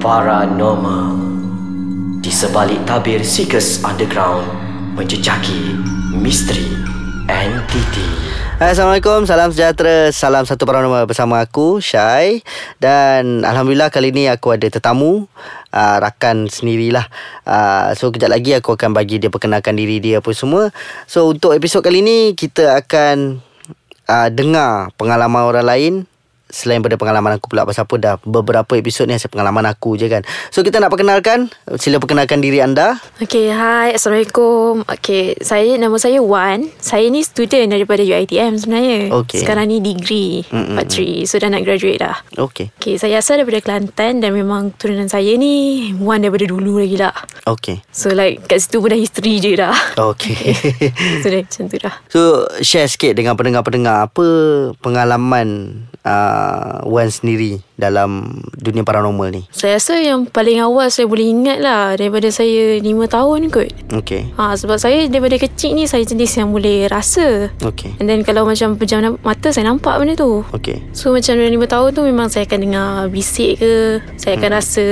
Paranormal. Di sebalik tabir Seekers Underground Menjejaki misteri entiti. Assalamualaikum, salam sejahtera Salam satu paranormal bersama aku, Syai. Dan Alhamdulillah kali ni aku ada tetamu uh, Rakan sendirilah. Uh, So kejap lagi aku akan bagi dia perkenalkan diri dia apa semua. So untuk episod kali ni kita akan uh, dengar pengalaman orang lain Selain pada pengalaman aku pula Pasal apa dah beberapa episod ni Hasil pengalaman aku je kan So kita nak perkenalkan Sila perkenalkan diri anda Okay, hai. Assalamualaikum. Okay, saya nama saya Wan. Saya ni student daripada UiTM sebenarnya. Okey. Sekarang ni degree Mm-mm. part 3. So, dah nak graduate dah. Okay Okay, saya asal daripada Kelantan dan memang turunan saya ni Wan daripada dulu lagi lah. Okay So, like kat situ pun dah history je dah. Okay so, dah macam tu dah. So share sikit dengan pendengar-pendengar Apa pengalaman uh, Wan sendiri Dalam dunia paranormal ni? Saya rasa yang paling awal saya boleh ingat lah daripada saya 5 tahun kot. Okay Ha, sebab saya daripada kecil ni saya jenis yang boleh rasa. Okay And then kalau macam pejam mata saya nampak benda tu. Okay So macam dalam 5 tahun tu memang saya akan dengar bisik ke Saya akan rasa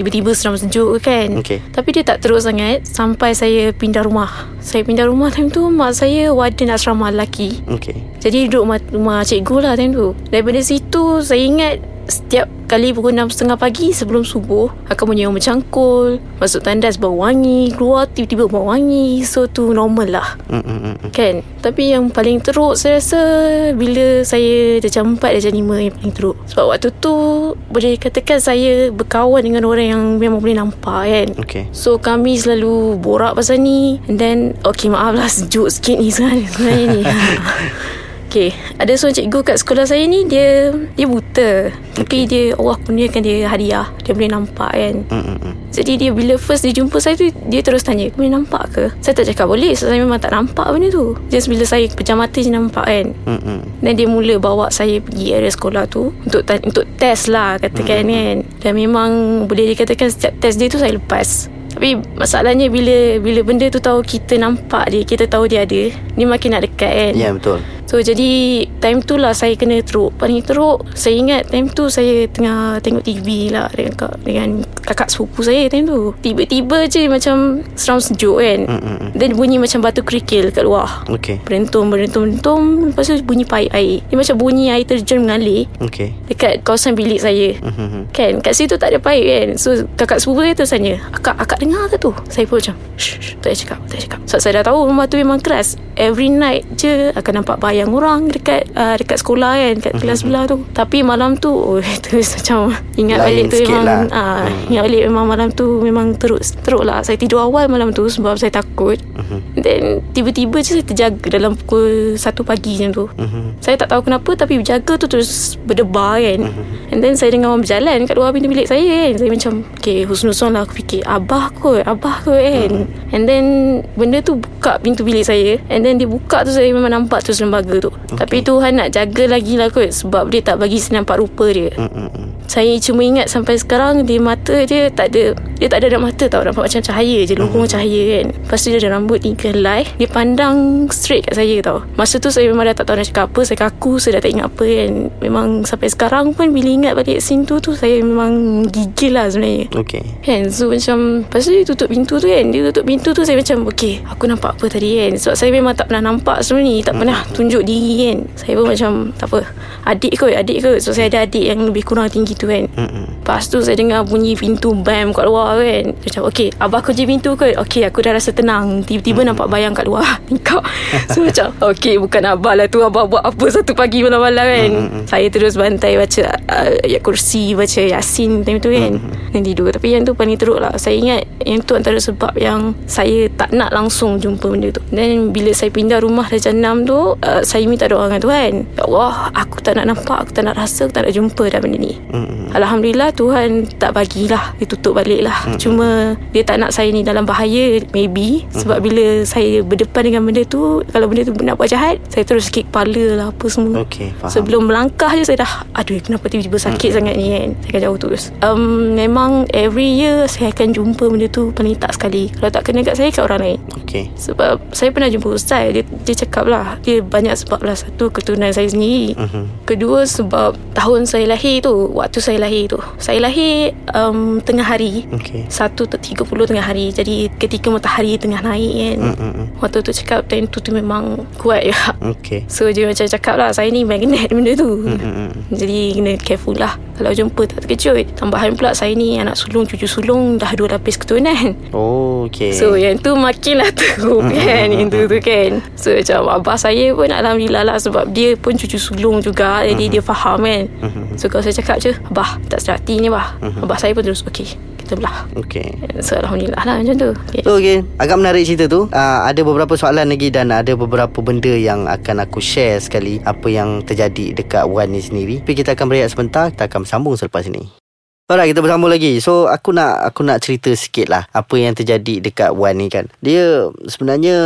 tiba-tiba seram sejuk ke kan. Okey. Tapi dia tak terus sangat Sampai saya pindah rumah. Saya pindah rumah time tu Mak saya warden asrama lelaki. Okay Jadi duduk rumah, rumah cikgu lah time tu. Daripada situ saya ingat Setiap kali pukul 6.30 pagi sebelum subuh Akan bunyi orang bercangkul Masuk tandas bau wangi Keluar tiba-tiba bau wangi. So tu normal lah. Mm-mm-mm. Kan? Tapi yang paling teruk Saya rasa Bila saya Darjah 4 Darjah 5 Yang paling teruk. Sebab waktu tu Boleh katakan saya Berkawan dengan orang yang Memang boleh nampak kan? Okay So kami selalu Borak pasal ni. And then Okay maaf lah Sejuk sikit ni sebenarnya, sebenarnya ni Okay Ada seorang cikgu kat sekolah saya ni Dia Dia buta. Tapi dia Allah kurniakan dia hadiah. Dia boleh nampak kan? Mm-mm-mm. jadi dia bila first dia jumpa saya tu Dia terus tanya Boleh nampak ke? Saya tak cakap boleh Sebab saya memang tak nampak benda tu. Just bila saya pejam mata je nampak kan? Mm-mm. Dan dia mula bawa saya pergi area sekolah tu Untuk ta- untuk test lah katakan kan? Dan memang boleh dikatakan setiap test dia tu saya lepas. Tapi masalahnya bila bila benda tu tahu kita nampak dia, kita tahu dia ada, dia makin nak dekat kan. Ya yeah, betul So jadi time tu lah saya kena teruk. Paling teruk Saya ingat time tu saya tengah tengok TV lah Dengan, kak, dengan kakak sepupu saya time tu. Tiba-tiba je macam seram sejuk kan. Mm-mm. Dan bunyi macam batu kerikil kat luar. Okay Berentum, berentum, berentum. Lepas tu bunyi paip air. Dia macam bunyi air terjun mengalir Okay Dekat kawasan bilik saya. Mm-mm. Kan? Kat situ tak ada paip kan? So kakak sepupu saya terus tanya Akak, akak dengar ke tu? Saya pun macam Shh, shh tak payah cakap, tak payah cakap. Sebab saya dah tahu rumah tu memang keras. Every night je akan nampak bayang orang dekat uh, dekat sekolah kan Dekat kelas sebelah tu Tapi malam tu oh, Terus macam Ingat Lain balik tu memang lah. ah, Hmm. Ingat balik memang malam tu Memang terus Teruk lah Saya tidur awal malam tu Sebab saya takut Mhm. Then tiba-tiba je saya terjaga Dalam pukul 1 pagi macam tu Mhm. saya tak tahu kenapa Tapi berjaga tu terus berdebar kan Mhm. And then saya dengar orang berjalan Kat luar pintu bilik saya kan Saya macam Okay husnuzon lah Aku fikir Abah kot Abah kot kan Mhm. And then Benda tu buka pintu bilik saya And then dia buka tu Saya memang nampak terus lembaga tu. Tapi Tuhan nak jaga lagi lah kot Sebab dia tak bagi saya nampak rupa dia. Mm-mm. Saya cuma ingat sampai sekarang Di mata dia tak ada Dia tak ada ada mata tau. Nampak macam cahaya je Lubung cahaya kan. Lepas tu dia ada rambut tiga helai Dia pandang straight kat saya tau. Masa tu saya memang dah tak tahu nak cakap apa Saya kaku Saya dah tak ingat apa kan. Memang sampai sekarang pun Bila ingat balik scene tu tu Saya memang gigil lah sebenarnya. Okay. Kan? So macam Lepas tu dia tutup pintu tu kan. Dia tutup pintu tu Saya macam Okay Aku nampak apa tadi kan? Sebab saya memang tak pernah nampak sebelum ni Tak pernah tunjuk diri kan. Saya pun macam Tak apa Adik kot Adik kot. So saya ada adik yang lebih kurang tinggi tu kan. Mm-mm. Lepas tu saya dengar bunyi pintu bam kat luar kan. Saya Macam okay Abah kunci pintu kot. Okay aku dah rasa tenang. Tiba-tiba nampak bayang kat luar Tingkap So macam Okay bukan Abah lah tu. Abah buat apa satu pagi malam-malam kan. Saya terus bantai baca uh, Ayat kursi Baca Yasin time tu kan Dan tidur. Tapi yang tu paling teruk lah. Saya ingat Yang tu antara sebab yang Saya tak nak langsung jumpa benda tu. Dan bila saya pindah rumah Darjah 6 tu uh, Saya minta doa dengan Tuhan. Ya Allah Aku tak nak nampak Aku tak nak rasa Aku tak nak jumpa dah benda ni. Mm-mm. Alhamdulillah Tuhan tak bagilah Dia tutup balik lah. Mm-hmm. Cuma Dia tak nak saya ni dalam bahaya Maybe. Sebab mm-hmm. bila saya berdepan dengan benda tu Kalau benda tu nak buat jahat Saya terus sikit kepala lah Apa semua. Okay faham. Sebelum melangkah je saya dah Aduh kenapa tiba-tiba sakit mm-hmm. sangat ni kan? Saya akan jauh terus. Um, Memang memang every year Saya akan jumpa benda tu Paling tak sekali. Kalau tak kena kat saya Kat orang lain. Okay sebab saya pernah jumpa ustaz dia, dia cakap lah Dia banyak sebab lah Satu keturunan saya sendiri. Mhm. Kedua sebab Tahun saya lahir tu Waktu saya lahir tu Saya lahir um, Tengah hari. Okay Satu ter 30 tengah hari. Jadi ketika matahari tengah naik kan. Mm-mm. Waktu tu cakap Time tu tu memang Kuat ya Okay So dia macam cakap lah Saya ni magnet benda tu. Mm-mm. Jadi kena careful lah. Kalau jumpa tak terkejut Tambahan pula saya ni Anak sulung cucu sulung Dah dua lapis keturunan. Oh okay So yang tu makinlah teruk kan? Yang tu tu kan? So macam abah saya pun Alhamdulillah lah Sebab dia pun cucu sulung juga. Jadi dia faham kan? So kalau saya cakap je Abah tak sedap hati ni abah. Abah saya pun terus kita belah. Okay So Alhamdulillah lah macam tu. Okay. So Agak menarik cerita tu. Uh, Ada beberapa soalan lagi Dan ada beberapa benda Yang akan aku share sekali Apa yang terjadi Dekat Wan ni sendiri. Tapi kita akan berehat sebentar. Kita akan bersambung selepas ini Alright kita bersambung lagi. So aku nak Aku nak cerita sikit lah Apa yang terjadi Dekat Wan ni kan. Dia Sebenarnya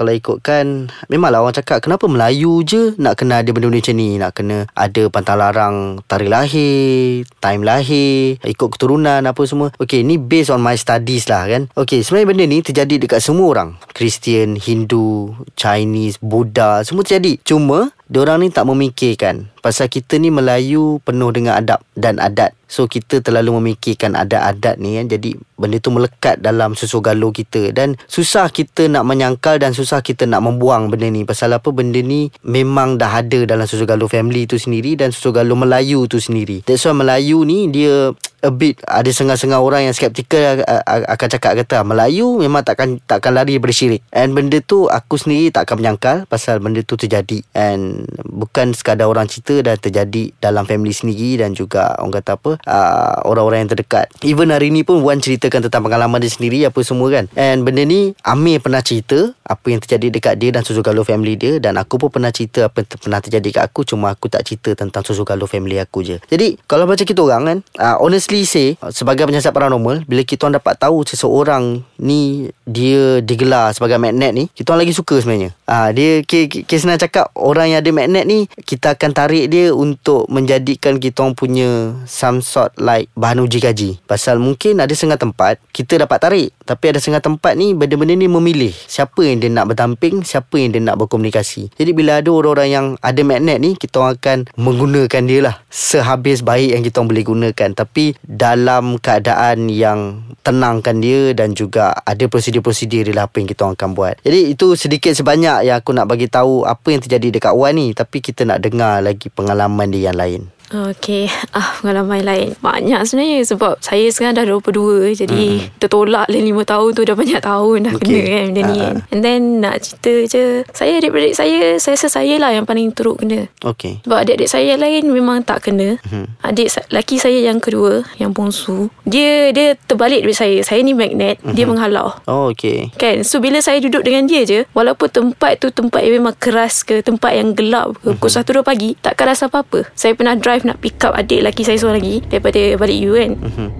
Kalau ikutkan Memanglah orang cakap Kenapa Melayu je Nak kena ada benda-benda macam ni? Nak kena Ada pantang larang Tarikh lahir Time lahir Ikut keturunan Apa semua. Okay ni based on my studies lah kan. Okay sebenarnya benda ni Terjadi dekat semua orang. Kristian Hindu Chinese Buddha Semua terjadi. Cuma Diorang ni tak memikirkan. Pasal kita ni Melayu penuh dengan adab dan adat. So kita terlalu memikirkan adat-adat ni kan. Jadi benda tu melekat dalam susu galuh kita. Dan susah kita nak menyangkal dan susah kita nak membuang benda ni. Pasal apa? Benda ni memang dah ada dalam susu galuh family tu sendiri Dan susu galuh Melayu tu sendiri. That's why Melayu ni dia a bit ada setengah-setengah orang yang skeptikal akan cakap kata "Ah, Melayu memang takkan takkan lari daripada syirik. And benda tu aku sendiri tak akan menyangkal pasal benda tu terjadi and bukan sekadar orang cerita dan terjadi dalam family sendiri dan juga orang kata apa uh, orang-orang yang terdekat. Even hari ni pun Wan ceritakan tentang pengalaman dia sendiri apa semua kan. And benda ni Amir pernah cerita apa yang terjadi dekat dia dan Susu Galuh family dia dan aku pun pernah cerita apa yang pernah terjadi kat aku cuma aku tak cerita tentang Susu Galuh family aku je. Jadi kalau macam kita orang kan uh, honestly say uh, sebagai penyiasat paranormal bila kita orang dapat tahu seseorang ni dia digelar sebagai magnet ni kita orang lagi suka sebenarnya. Ah dia kes senang cakap orang yang ada magnet ni kita akan tarik dia untuk menjadikan kita orang punya some sort like bahan uji kaji. Pasal mungkin ada setengah tempat kita dapat tarik tapi ada setengah tempat ni benda-benda ni memilih siapa yang dia nak bertamping, siapa yang dia nak berkomunikasi. Jadi bila ada orang-orang yang ada magnet ni kita orang akan menggunakan dia lah sehabis baik yang kita orang boleh gunakan tapi dalam keadaan yang tenangkan dia dan juga ada prosedur-prosedur lah apa yang kita orang akan buat. Jadi itu sedikit sebanyak yang aku nak bagi tahu apa yang terjadi dekat Wan ni tapi kita nak dengar lagi pengalaman dia yang lain. Okay ah, Pengalaman lain Banyak sebenarnya Sebab saya sekarang dah 22 Jadi mm. Tertolak lah 5 tahun tu Dah banyak tahun Dah Okay. kena kan Benda ni Ah, kan And then nak cerita je Saya adik-adik saya Saya rasa saya lah Yang paling teruk kena Okey. sebab adik-adik saya yang lain memang tak kena. Mhm. Adik laki saya yang kedua, yang bongsu, dia dia terbalik dari saya. Saya ni magnet, dia menghalau. Oh okey. Kan So bila saya duduk dengan dia je Walaupun tempat tu Tempat yang memang keras ke Tempat yang gelap ke Pukul 1-2 pagi Takkan rasa apa-apa Saya pernah drive Nak pick up adik lelaki saya seorang lagi Daripada balik U kan.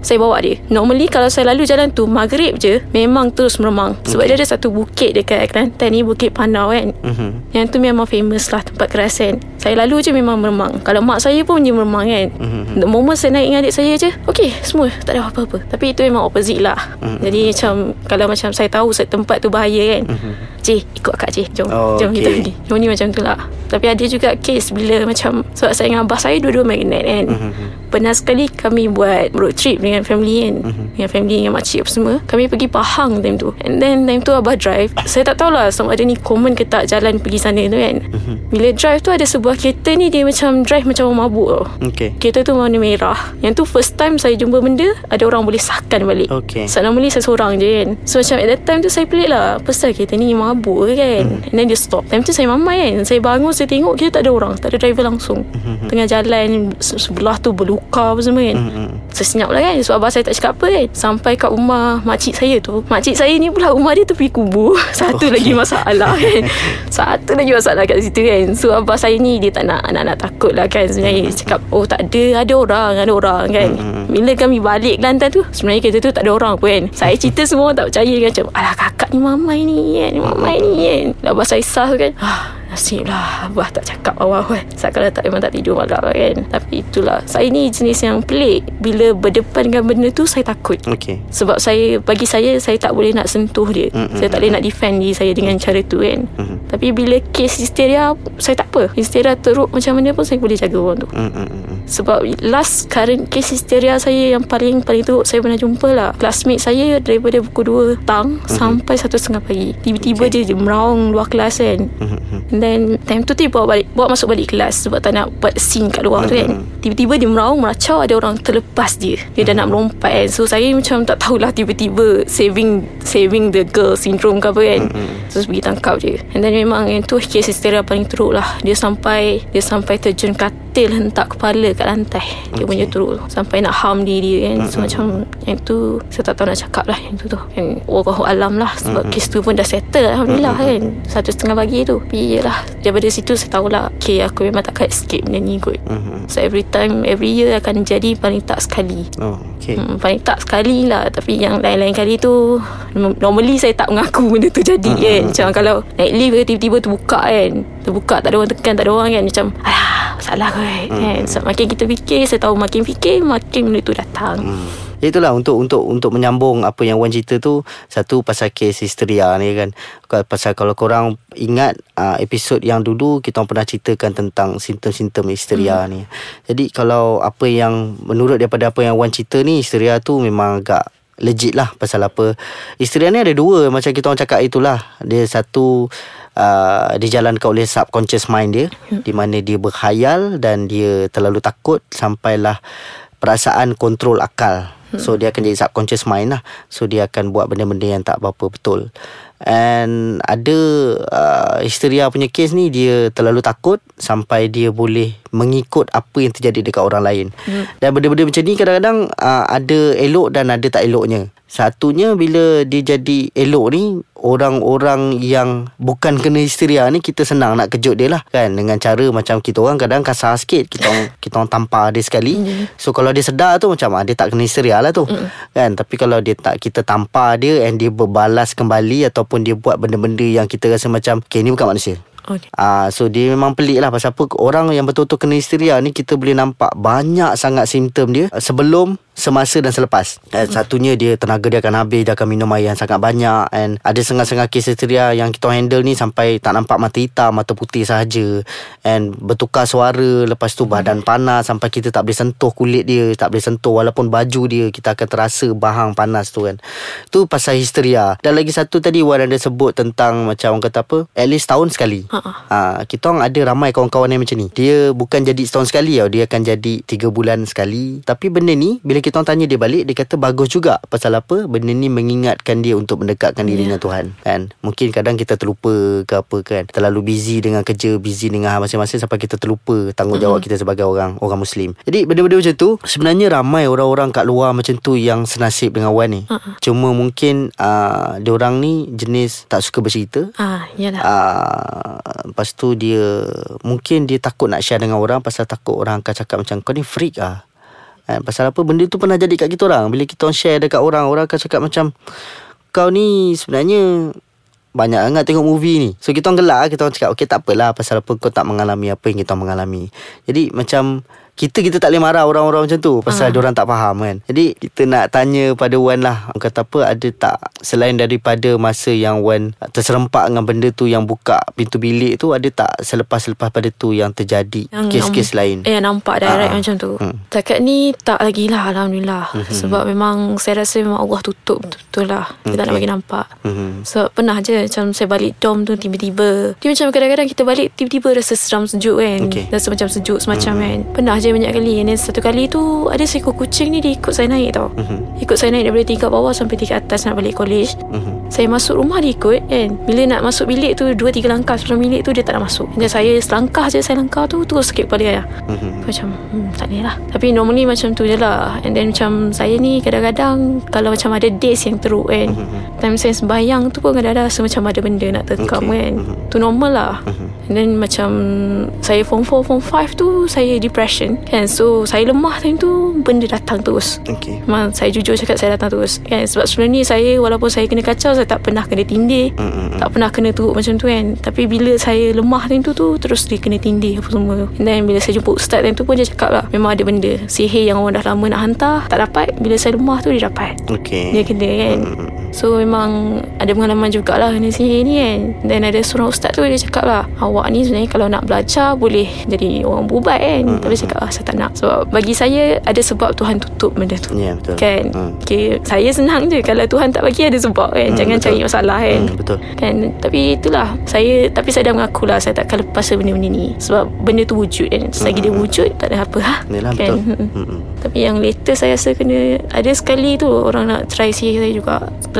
Saya bawa dia. Normally kalau saya lalu jalan tu Maghrib je Memang terus meremang. Sebab dia ada satu bukit Dekat Kelantan ni Bukit Panau kan. Mhm. Yang tu memang famous lah Tempat kerasan Saya lalu je memang meremang. Kalau mak saya pun Dia meremang kan. The moment saya naik dengan adik saya je Okay semua. Tak ada apa-apa. Tapi itu memang opposite lah. Jadi macam Kalau macam saya tahu tempat tu bahaya kan. Cik ikut akak cik. Jom Oh, Jom kita okay. pergi. Jom ni macam tu lah. Tapi ada juga case Bila macam Sebab saya dengan abah saya Dua-dua magnet kan Pernah sekali kami buat Road trip dengan family kan. Dengan family Dengan makcik apa semua. Kami pergi Pahang time tu. And then time tu abah drive. Saya tak tahulah Sama ada ni common ke tak Jalan pergi sana tu kan. Bila drive tu ada sebuah kereta ni Dia macam drive macam orang mabuk tau. Okey. Kereta tu warna merah. Yang tu first time saya jumpa benda Ada orang boleh sahkan balik. Okey. So normally saya seorang je kan. So macam at that time tu Saya pelik lah. Pasal kereta ni mabuk ke kan. Hmm. And then dia stop. Time tu saya mamai kan. Saya bangun saya tengok Kita tak ada orang. Tak ada driver langsung. Hmm, Tengah jalan se- Sebelah tu berluka apa semua kan. Hmm, Saya senyap lah kan Sebab abah saya tak cakap apa kan. Sampai kat rumah Makcik saya tu Makcik saya ni pula Rumah dia tepi kubur. Satu lagi masalah kan. Satu lagi masalah kat situ kan. So abah saya ni Dia tak nak Anak-anak takut lah kan Sebenarnya. Dia cakap Oh tak ada Ada orang Ada orang kan. Bila kami balik Kelantan tu Sebenarnya kereta tu tak ada orang pun kan. Saya cerita semua orang tak percaya kan. Macam alah kakak ni mamai ni kan Mamai ni kan. Abah saya sah tu kan. Ah, Nasib lah Abah tak cakap awal kan Sebab kalau tak memang tak tidur malam kan Tapi itulah Saya ni jenis yang pelik Bila berdepan dengan benda tu Saya takut Okey. sebab saya bagi saya saya tak boleh nak sentuh dia. Mm, Saya tak boleh nak defend diri saya dengan cara tu kan. Mm. Tapi bila kes histeria saya tak apa. Histeria teruk macam mana pun saya boleh jaga orang tu. Mm, mm, mm, mm. Sebab last current case histeria saya yang paling paling teruk saya pernah jumpa lah. Classmate saya daripada pukul 2 petang Mhm. sampai 1 setengah pagi. Tiba-tiba okay. dia meraung luar kelas kan. Mhm, mhm. And then time tu dia bawa balik bawa masuk balik kelas sebab tak nak buat scene kat luar tu kan. Mhm. Tiba-tiba dia meraung meracau ada orang terlepas dia. Dia dah nak melompat kan. So saya macam tak tahulah tiba-tiba saving saving the girl syndrome ke apa kan. Terus pergi tangkap dia. And then memang yang tu kes hysteria paling teruk lah. Dia sampai dia sampai terjun katil hentak kepala kat lantai. Dia punya teruk. Sampai nak harm diri dia kan. So macam yang tu saya tak tahu nak cakap lah yang tu tu. Yang Wallahu alam lah sebab kes tu pun dah settle Alhamdulillah kan. Satu setengah pagi tu. Tapi yelah daripada situ saya tahulah okay aku memang takkan escape benda ni kot. Mhm. So every time Every year akan jadi Paling tak sekali. Oh, okey. hmm, Paling tak sekali lah. Tapi yang lain-lain kali tu norm- Normally saya tak mengaku Benda tu jadi Hmm, kan. Macam kalau Naik lift tiba-tiba terbuka kan. Terbuka tak ada orang tekan Tak ada orang kan. Macam Alah Salah kot Hmm, kan. So makin kita fikir Saya tahu makin fikir Makin benda tu datang. Hmm. Itulah untuk untuk untuk menyambung apa yang Wan cerita tu satu pasal kes histeria ni kan Ka- pasal kalau korang ingat uh, episod yang dulu kita orang pernah ceritakan tentang simptom-simptom histeria hmm. ni. Jadi kalau apa yang menurut daripada apa yang Wan cerita ni histeria tu memang agak legit lah pasal apa histeria ni ada dua macam kita orang cakap itulah dia satu uh, dijalankan oleh subconscious mind dia di mana dia berkhayal dan dia terlalu takut sampailah perasaan kontrol akal. So dia akan jadi subconscious mind lah. So dia akan buat benda-benda yang tak apa-apa betul. And ada uh, histeria punya case ni Dia terlalu takut Sampai dia boleh mengikut apa yang terjadi dekat orang lain. Hmm. Dan benda-benda macam ni kadang-kadang uh, Ada elok dan ada tak eloknya. Satunya bila dia jadi elok ni Orang-orang yang bukan kena histeria ni Kita senang nak kejut dia lah kan? Dengan cara macam kita orang kadang kasar sikit. Kita orang, kita orang tampar dia sekali. So kalau dia sedar tu macam ah, Dia tak kena histeria lah tu Kan? Tapi kalau dia tak Kita tampar dia And dia berbalas kembali Ataupun dia buat benda-benda yang kita rasa macam Okay ni bukan manusia Okay Ah, so dia memang pelik lah pasal apa orang yang betul-betul kena histeria ni kita boleh nampak banyak sangat simptom dia ah, sebelum semasa dan selepas. And satunya dia tenaga dia akan habis dia akan minum air yang sangat banyak and ada setengah-setengah kes histeria yang kita handle ni sampai tak nampak mata hitam mata putih sahaja and bertukar suara lepas tu badan panas sampai kita tak boleh sentuh kulit dia tak boleh sentuh walaupun baju dia kita akan terasa bahang panas tu kan. Tu pasal histeria. Dan lagi satu tadi Wan ada sebut tentang macam orang kata apa at least tahun sekali. Ha-ha. Ha, kita orang ada ramai kawan-kawan yang macam ni. Dia bukan jadi setahun sekali tau. Dia akan jadi tiga bulan sekali. Tapi benda ni, bila kita orang tanya dia balik, dia kata bagus juga. Pasal apa? Benda ni mengingatkan dia untuk mendekatkan diri dengan Tuhan. Kan? Mungkin kadang kita terlupa ke apa kan. Terlalu busy dengan kerja, busy dengan hal masing-masing sampai kita terlupa tanggungjawab kita sebagai orang orang Muslim. Jadi benda-benda macam tu, sebenarnya ramai orang-orang kat luar macam tu yang senasib dengan Wan ni. Cuma mungkin uh, dia orang ni jenis tak suka bercerita. Ah, yalah. Ah, Lepas tu dia Mungkin dia takut nak share dengan orang Pasal takut orang akan cakap macam Kau ni freak ah. kan? Pasal apa Benda tu pernah jadi kat kita orang Bila kita orang share dekat orang Orang akan cakap macam Kau ni sebenarnya banyak sangat tengok movie ni So kita orang gelak Kita orang cakap Okay tak apalah Pasal apa kau tak mengalami Apa yang kita orang mengalami Jadi macam kita kita tak boleh marah orang-orang macam tu pasal uh. orang tak faham kan. Jadi kita nak tanya pada Wan lah. Kata apa ada tak selain daripada masa yang Wan terserempak dengan benda tu yang buka pintu bilik tu ada tak selepas-selepas pada tu yang terjadi Yang kes-kes nam- lain. Eh nampak direct Ah. macam tu Hmm. Takat ni tak lagi lah Alhamdulillah Mhm. Sebab memang Saya rasa memang Allah tutup Betul-betul lah Kita tak nak Okay. bagi nampak Mhm. So pernah je Macam saya balik dom tu Tiba-tiba Dia macam kadang-kadang kita balik Tiba-tiba rasa seram sejuk kan Okay. Rasa macam sejuk semacam kan Pernah je banyak kali. And then satu kali tu Ada seekor kucing ni Dia ikut saya naik tau. Mhm. Ikut saya naik daripada tingkat bawah Sampai tingkat atas Nak balik college. Mhm. saya masuk rumah dia ikut kan? Bila nak masuk bilik tu Dua tiga langkah sebelum bilik tu Dia tak nak masuk. Dan saya selangkah je Saya langkah tu Terus sikit kepala saya. Mhm. Macam hmm, tak boleh lah. Tapi normally macam tu je lah. And then macam Saya ni kadang-kadang Kalau macam ada days yang teruk kan? Time saya sembahyang tu pun Kadang-kadang rasa macam ada benda nak tekam Okay. kan? Mhm. Tu normal lah. And then macam Saya form 4 Form 5 tu Saya depression kan? So saya lemah time tu Benda datang terus. Okay Memang saya jujur cakap Saya datang terus. Kan? Sebab sebenarnya saya Walaupun saya kena kacau Saya tak pernah kena tindih. Mm-mm. Tak pernah kena teruk macam tu kan? Tapi bila saya lemah time tu tu Terus dia kena tindih apa semua. Tu And then bila saya jumpa ustaz time tu pun Dia cakap lah Memang ada benda. Sihir yang orang dah lama nak hantar Tak dapat. Bila saya lemah tu dia dapat. Okay Dia kena kan So memang Ada pengalaman jugalah Kena sihir ni kan. Dan ada seorang ustaz tu Dia cakap lah Awak ni sebenarnya Kalau nak belajar Boleh jadi orang berubat kan. Tapi saya cakap ah, Saya tak nak. Sebab bagi saya Ada sebab Tuhan tutup benda tu. Ya betul. Kan? Hmm. okay, Saya senang je Kalau Tuhan tak bagi Ada sebab kan. Hmm, Jangan betul. cari masalah kan. Hmm, betul. kan? Tapi itulah Saya Tapi saya dah mengaku lah Saya takkan lepas benda-benda ni. Sebab benda tu wujud kan. Selagi dia wujud Tak ada apa lah Yalah kan? betul. Mm-mm. Tapi yang later saya rasa kena Ada sekali tu Orang nak try sihir saya juga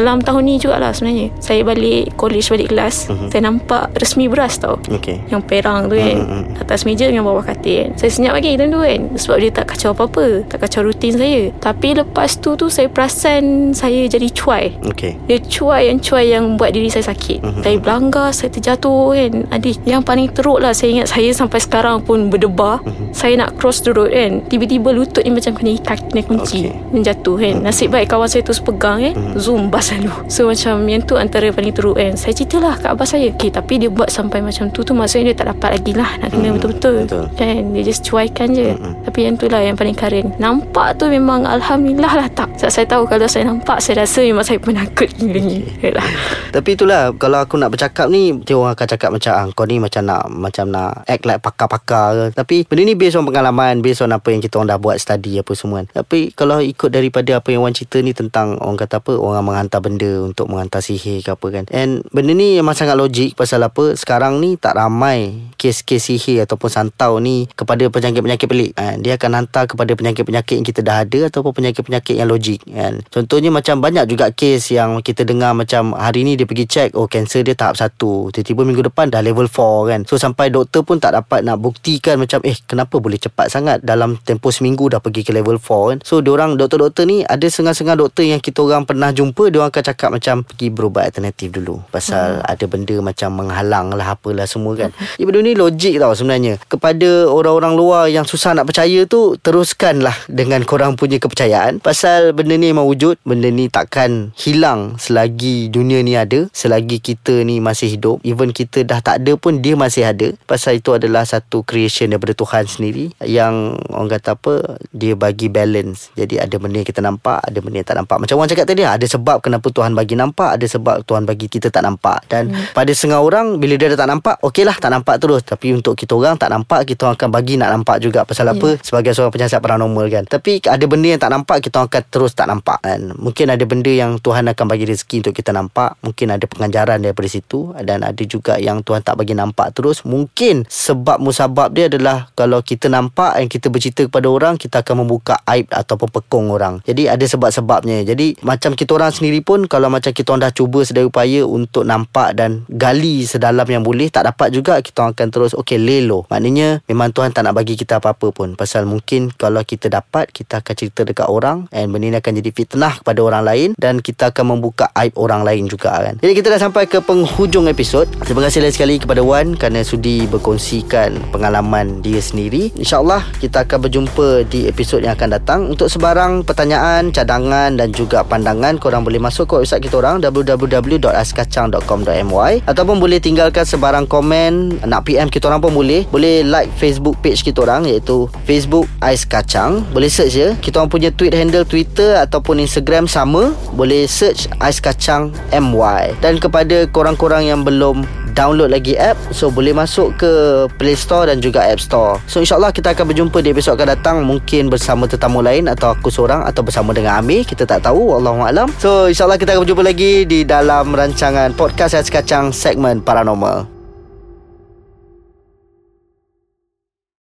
Dalam tahun ni jugalah sebenarnya Saya balik College balik kelas Mhm. Saya nampak Resmi beras tau Okay yang perang tu kan Mm-mm. Atas meja dengan bawah katil kan Saya senyap lagi time tu kan Sebab dia tak kacau apa-apa Tak kacau rutin saya Tapi lepas tu tu Saya perasan Saya jadi cuai Okay dia cuai yang cuai yang buat diri saya sakit. Mhm. Saya berlanggar, saya terjatuh kan. Adik, yang paling teruk lah saya ingat saya sampai sekarang pun berdebar. Mhm. Saya nak cross the road kan. Tiba-tiba lutut ni macam kena ikat, kena kunci. Okay. Dan jatuh kan. Nasib baik kawan saya terus pegang kan. Zoom bas lalu. So macam yang tu antara paling teruk kan. Saya ceritalah kat abah saya. Okay, tapi dia buat sampai macam tu tu maksudnya dia tak dapat lagi lah nak kena Mhm. betul-betul. Betul. Kan, dia just cuaikan je. Tapi yang tu lah yang paling karen. Nampak tu memang Alhamdulillah lah tak. Sebab saya tahu kalau saya nampak, saya rasa memang saya penakut gila ni. Yalah. Tapi itulah Kalau aku nak bercakap ni Dia orang akan cakap macam ah, Kau ni macam nak Macam nak Act like pakar-pakar ke Tapi benda ni based on pengalaman Based on apa yang kita orang dah buat Study apa semua kan Tapi kalau ikut daripada Apa yang orang cerita ni Tentang orang kata apa Orang menghantar benda Untuk menghantar sihir ke apa kan And benda ni memang sangat logik Pasal apa Sekarang ni tak ramai Kes-kes sihir Ataupun santau ni Kepada penyakit-penyakit pelik kan? Dia akan hantar kepada penyakit-penyakit Yang kita dah ada Ataupun penyakit-penyakit yang logik kan? Contohnya macam banyak juga kes Yang kita dengar macam Hari ni dia pergi check Oh kanser dia tahap 1 Tiba-tiba minggu depan Dah level 4 kan So sampai doktor pun tak dapat Nak buktikan macam Eh kenapa boleh cepat sangat Dalam tempoh seminggu Dah pergi ke level 4 kan So diorang doktor-doktor ni Ada setengah-setengah doktor Yang kita orang pernah jumpa Diorang akan cakap macam Pergi berubat alternatif dulu Pasal hmm. ada benda macam Menghalang lah Apalah semua kan. Ya benda ni logik tau sebenarnya. Kepada orang-orang luar Yang susah nak percaya tu Teruskanlah Dengan korang punya kepercayaan. Pasal benda ni memang wujud Benda ni takkan hilang Selagi dunia ni ada Selagi kita ni masih hidup. Even kita dah tak ada pun Dia masih ada. Pasal itu adalah satu creation Daripada Tuhan sendiri Yang orang kata apa Dia bagi balance. Jadi ada benda yang kita nampak Ada benda yang tak nampak. Macam orang cakap tadi Ada sebab kenapa Tuhan bagi nampak Ada sebab Tuhan bagi kita tak nampak. Dan hmm. pada setengah orang Bila dia dah tak nampak Okey lah tak nampak terus. Tapi untuk kita orang tak nampak Kita orang akan bagi nak nampak juga. Pasal apa? Sebagai seorang penyiasat paranormal kan. Tapi ada benda yang tak nampak Kita akan terus tak nampak kan. Mungkin ada benda yang Tuhan akan bagi rezeki Untuk kita nampak. Mungkin ada pengajaran daripada situ. Dan ada juga yang Tuhan tak bagi nampak terus. Mungkin sebab musabab dia adalah Kalau kita nampak Dan kita bercerita kepada orang Kita akan membuka aib Ataupun pekong orang. Jadi ada sebab-sebabnya. Jadi macam kita orang sendiri pun Kalau macam kita orang dah cuba sedaya upaya Untuk nampak dan gali sedalam yang boleh Tak dapat juga Kita orang akan terus Okay lelo Maknanya memang Tuhan tak nak bagi kita apa-apa pun. Pasal mungkin kalau kita dapat Kita akan cerita dekat orang And benda ni akan jadi fitnah kepada orang lain Dan kita akan membuka aib orang lain juga kan. Jadi kita dah sampai ke penghujung episod. Terima kasih lagi sekali kepada Wan Kerana sudi berkongsikan pengalaman dia sendiri. InsyaAllah kita akan berjumpa di episod yang akan datang. Untuk sebarang pertanyaan, cadangan dan juga pandangan Korang boleh masuk ke website kita orang www.askacang.com.my Ataupun boleh tinggalkan sebarang komen. Nak PM kita orang pun boleh. Boleh like Facebook page kita orang Iaitu Facebook Ais Kacang. Boleh search je. Kita orang punya tweet handle Twitter Ataupun Instagram sama. Boleh search Ais Kacang MY Dan kepada korang-korang yang belum download lagi app So boleh masuk ke Play Store dan juga App Store. So insyaAllah kita akan berjumpa di episod akan datang Mungkin bersama tetamu lain Atau aku seorang Atau bersama dengan Amir. Kita tak tahu Wallahualam So insyaAllah kita akan berjumpa lagi Di dalam rancangan Podcast Ais Kacang Segmen Paranormal